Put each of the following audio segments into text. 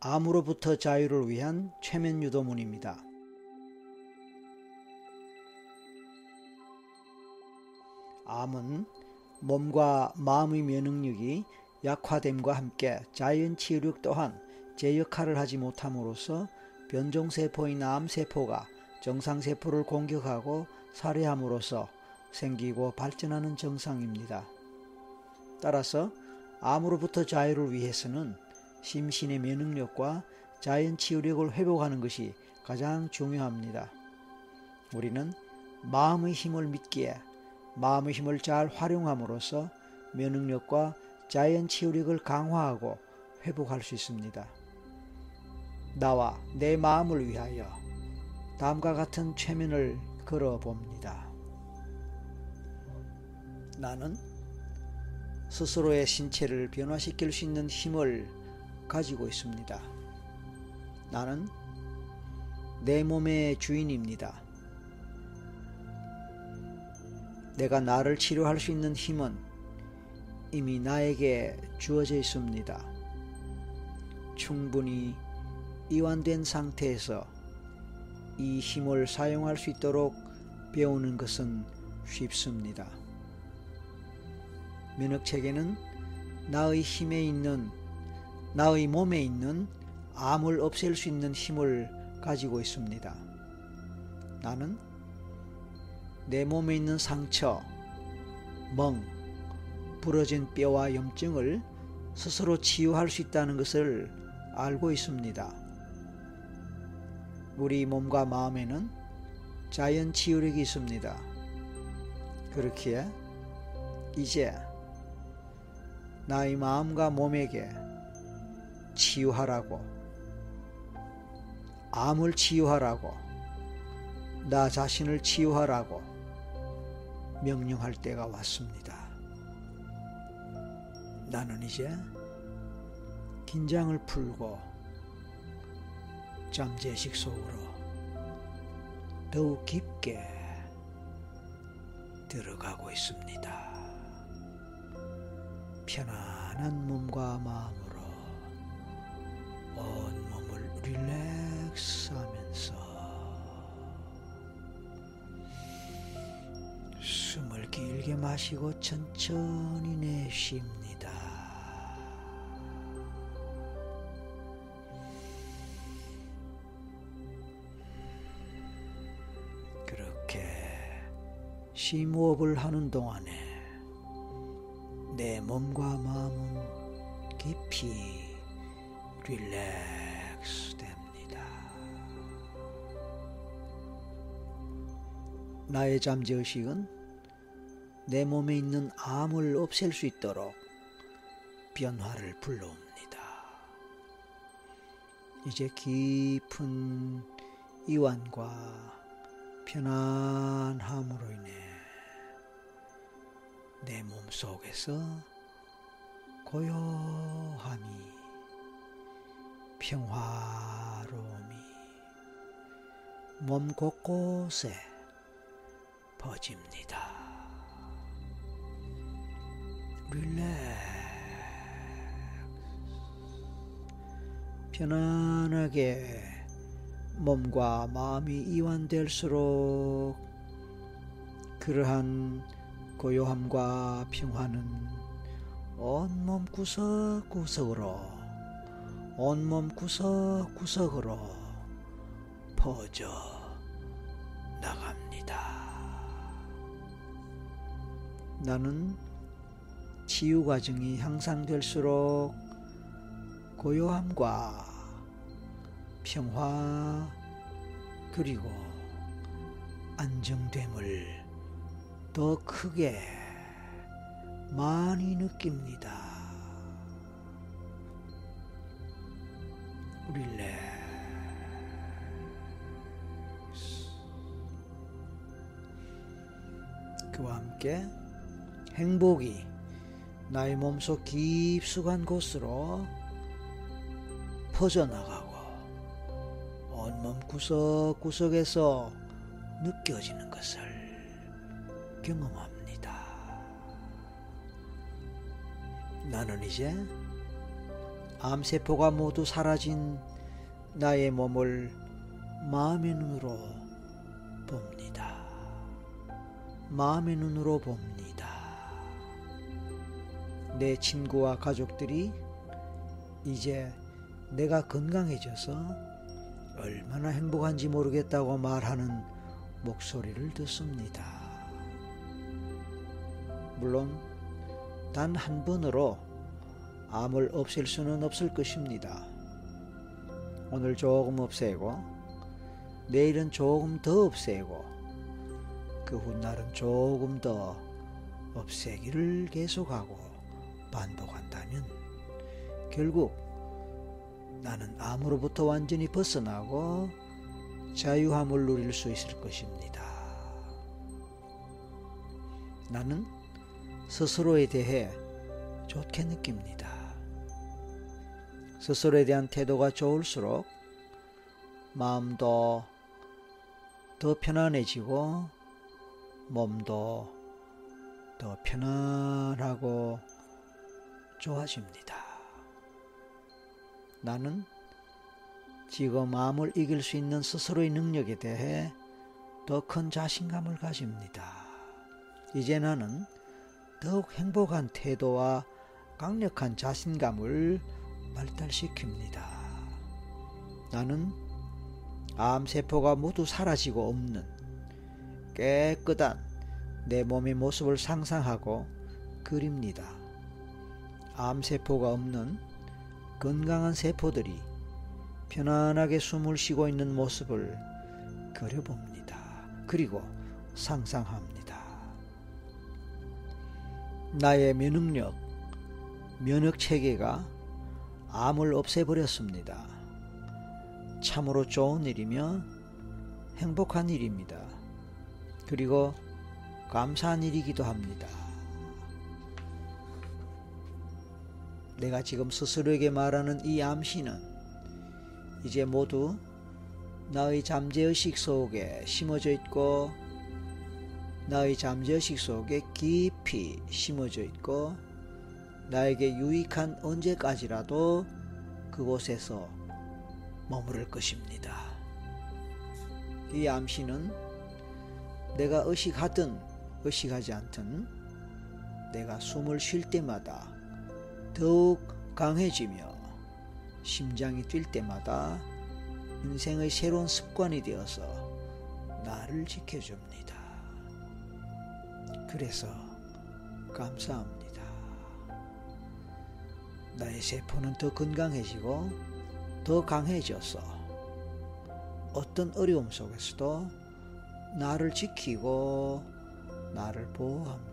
암으로부터 자유를 위한 최면 유도문입니다. 암은 몸과 마음의 면역력이 약화됨과 함께 자연 치유력 또한 제 역할을 하지 못함으로써 변종세포인 암세포가 정상세포를 공격하고 살해함으로써 생기고 발전하는 정상입니다. 따라서 암으로부터 자유를 위해서는 심신의 면역력과 자연 치유력을 회복하는 것이 가장 중요합니다. 우리는 마음의 힘을 믿기에 마음의 힘을 잘 활용함으로써 면역력과 자연 치유력을 강화하고 회복할 수 있습니다. 나와 내 마음을 위하여 다음과 같은 최면을 걸어 봅니다. 나는 스스로의 신체를 변화시킬 수 있는 힘을 가지고 있습니다. 나는 내 몸의 주인입니다. 내가 나를 치료할 수 있는 힘은 이미 나에게 주어져 있습니다. 충분히 이완된 상태에서 이 힘을 사용할 수 있도록 배우는 것은 쉽습니다. 면역체계는 나의 힘에 있는 나의 몸에 있는 암을 없앨 수 있는 힘을 가지고 있습니다. 나는 내 몸에 있는 상처, 멍, 부러진 뼈와 염증을 스스로 치유할 수 있다는 것을 알고 있습니다. 우리 몸과 마음에는 자연 치유력이 있습니다. 그렇기에 이제 나의 마음과 몸에게 치유하라고, 암을 치유하라고, 나 자신을 치유하라고, 명령할 때가 왔습니다. 나는 이제 긴장을 풀고 잠재식 속으로 더욱 깊게 들어가고 있습니다. 편안한 몸과 마음으 릴렉스 하면서 숨을 길게 마시고 천천히 내쉽니다. 그렇게 심호흡을 하는 동안에 내 몸과 마음은 깊이 릴렉스 나의 잠재의식은 내 몸에 있는 암을 없앨 수 있도록 변화를 불러옵니다. 이제 깊은 이완과 편안함으로 인해 내 몸 속에서 고요함이 평화로움이 몸 곳곳에 퍼집니다. 릴렉스 편안하게 몸과 마음이 이완될수록 그러한 고요함과 평화는 온몸 구석구석으로 온몸 구석구석으로 퍼져 나는 치유 과정이 향상될수록 고요함과 평화 그리고 안정됨을 더 크게 많이 느낍니다. 릴렉스 그와 함께 행복이 나의 몸속 깊숙한 곳으로 퍼져나가고 온몸 구석구석에서 느껴지는 것을 경험합니다. 나는 이제 암세포가 모두 사라진 나의 몸을 마음의 눈으로 봅니다. 마음의 눈으로 봅니다. 내 친구와 가족들이 이제 내가 건강해져서 얼마나 행복한지 모르겠다고 말하는 목소리를 듣습니다. 물론 단 한 번으로 암을 없앨 수는 없을 것입니다. 오늘 조금 없애고 내일은 조금 더 없애고 그 훗날은 조금 더 없애기를 계속하고 반복한다면 결국 나는 암으로부터 완전히 벗어나고 자유함을 누릴 수 있을 것입니다. 나는 스스로에 대해 좋게 느낍니다. 스스로에 대한 태도가 좋을수록 마음도 더 편안해지고 몸도 더 편안하고 좋아집니다. 나는 지금 마음을 이길 수 있는 스스로의 능력에 대해 더 큰 자신감을 가집니다. 이제 나는 더욱 행복한 태도와 강력한 자신감을 발달시킵니다. 나는 암세포가 모두 사라지고 없는 깨끗한 내 몸의 모습을 상상하고 그립니다. 암세포가 없는 건강한 세포들이 편안하게 숨을 쉬고 있는 모습을 그려봅니다. 그리고 상상합니다. 나의 면역력, 면역 체계가 암을 없애버렸습니다. 참으로 좋은 일이며 행복한 일입니다. 그리고 감사한 일이기도 합니다. 내가 지금 스스로에게 말하는 이 암시는 이제 모두 나의 잠재의식 속에 심어져 있고 나의 잠재의식 속에 깊이 심어져 있고 나에게 유익한 언제까지라도 그곳에서 머무를 것입니다. 이 암시는 내가 의식하든 의식하지 않든 내가 숨을 쉴 때마다 더욱 강해지며 심장이 뛸 때마다 인생의 새로운 습관이 되어서 나를 지켜줍니다. 그래서 감사합니다. 나의 세포는 더 건강해지고 더 강해져서 어떤 어려움 속에서도 나를 지키고 나를 보호합니다.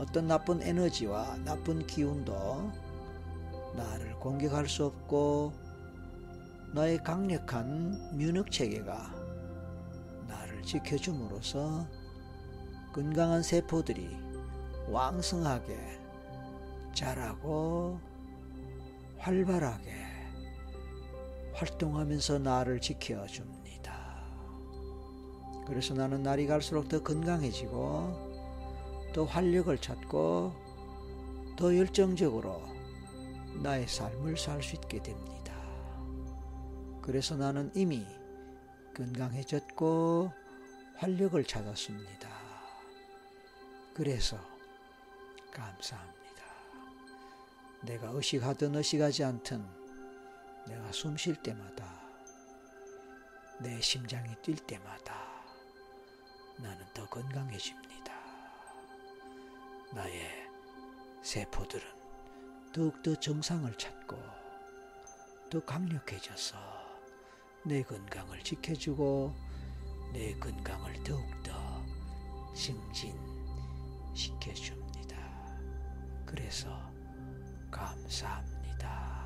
어떤 나쁜 에너지와 나쁜 기운도 나를 공격할 수 없고 나의 강력한 면역 체계가 나를 지켜줌으로써 건강한 세포들이 왕성하게 자라고 활발하게 활동하면서 나를 지켜줍니다. 그래서 나는 날이 갈수록 더 건강해지고 더 활력을 찾고 더 열정적으로 나의 삶을 살 수 있게 됩니다. 그래서 나는 이미 건강해졌고 활력을 찾았습니다. 그래서 감사합니다. 내가 의식하든 의식하지 않든 내가 숨 쉴 때마다 내 심장이 뛸 때마다 나는 더 건강해집니다. 나의 세포들은 더욱더 정상을 찾고 더 강력해져서 내 건강을 지켜주고 내 건강을 더욱더 증진시켜줍니다. 그래서 감사합니다.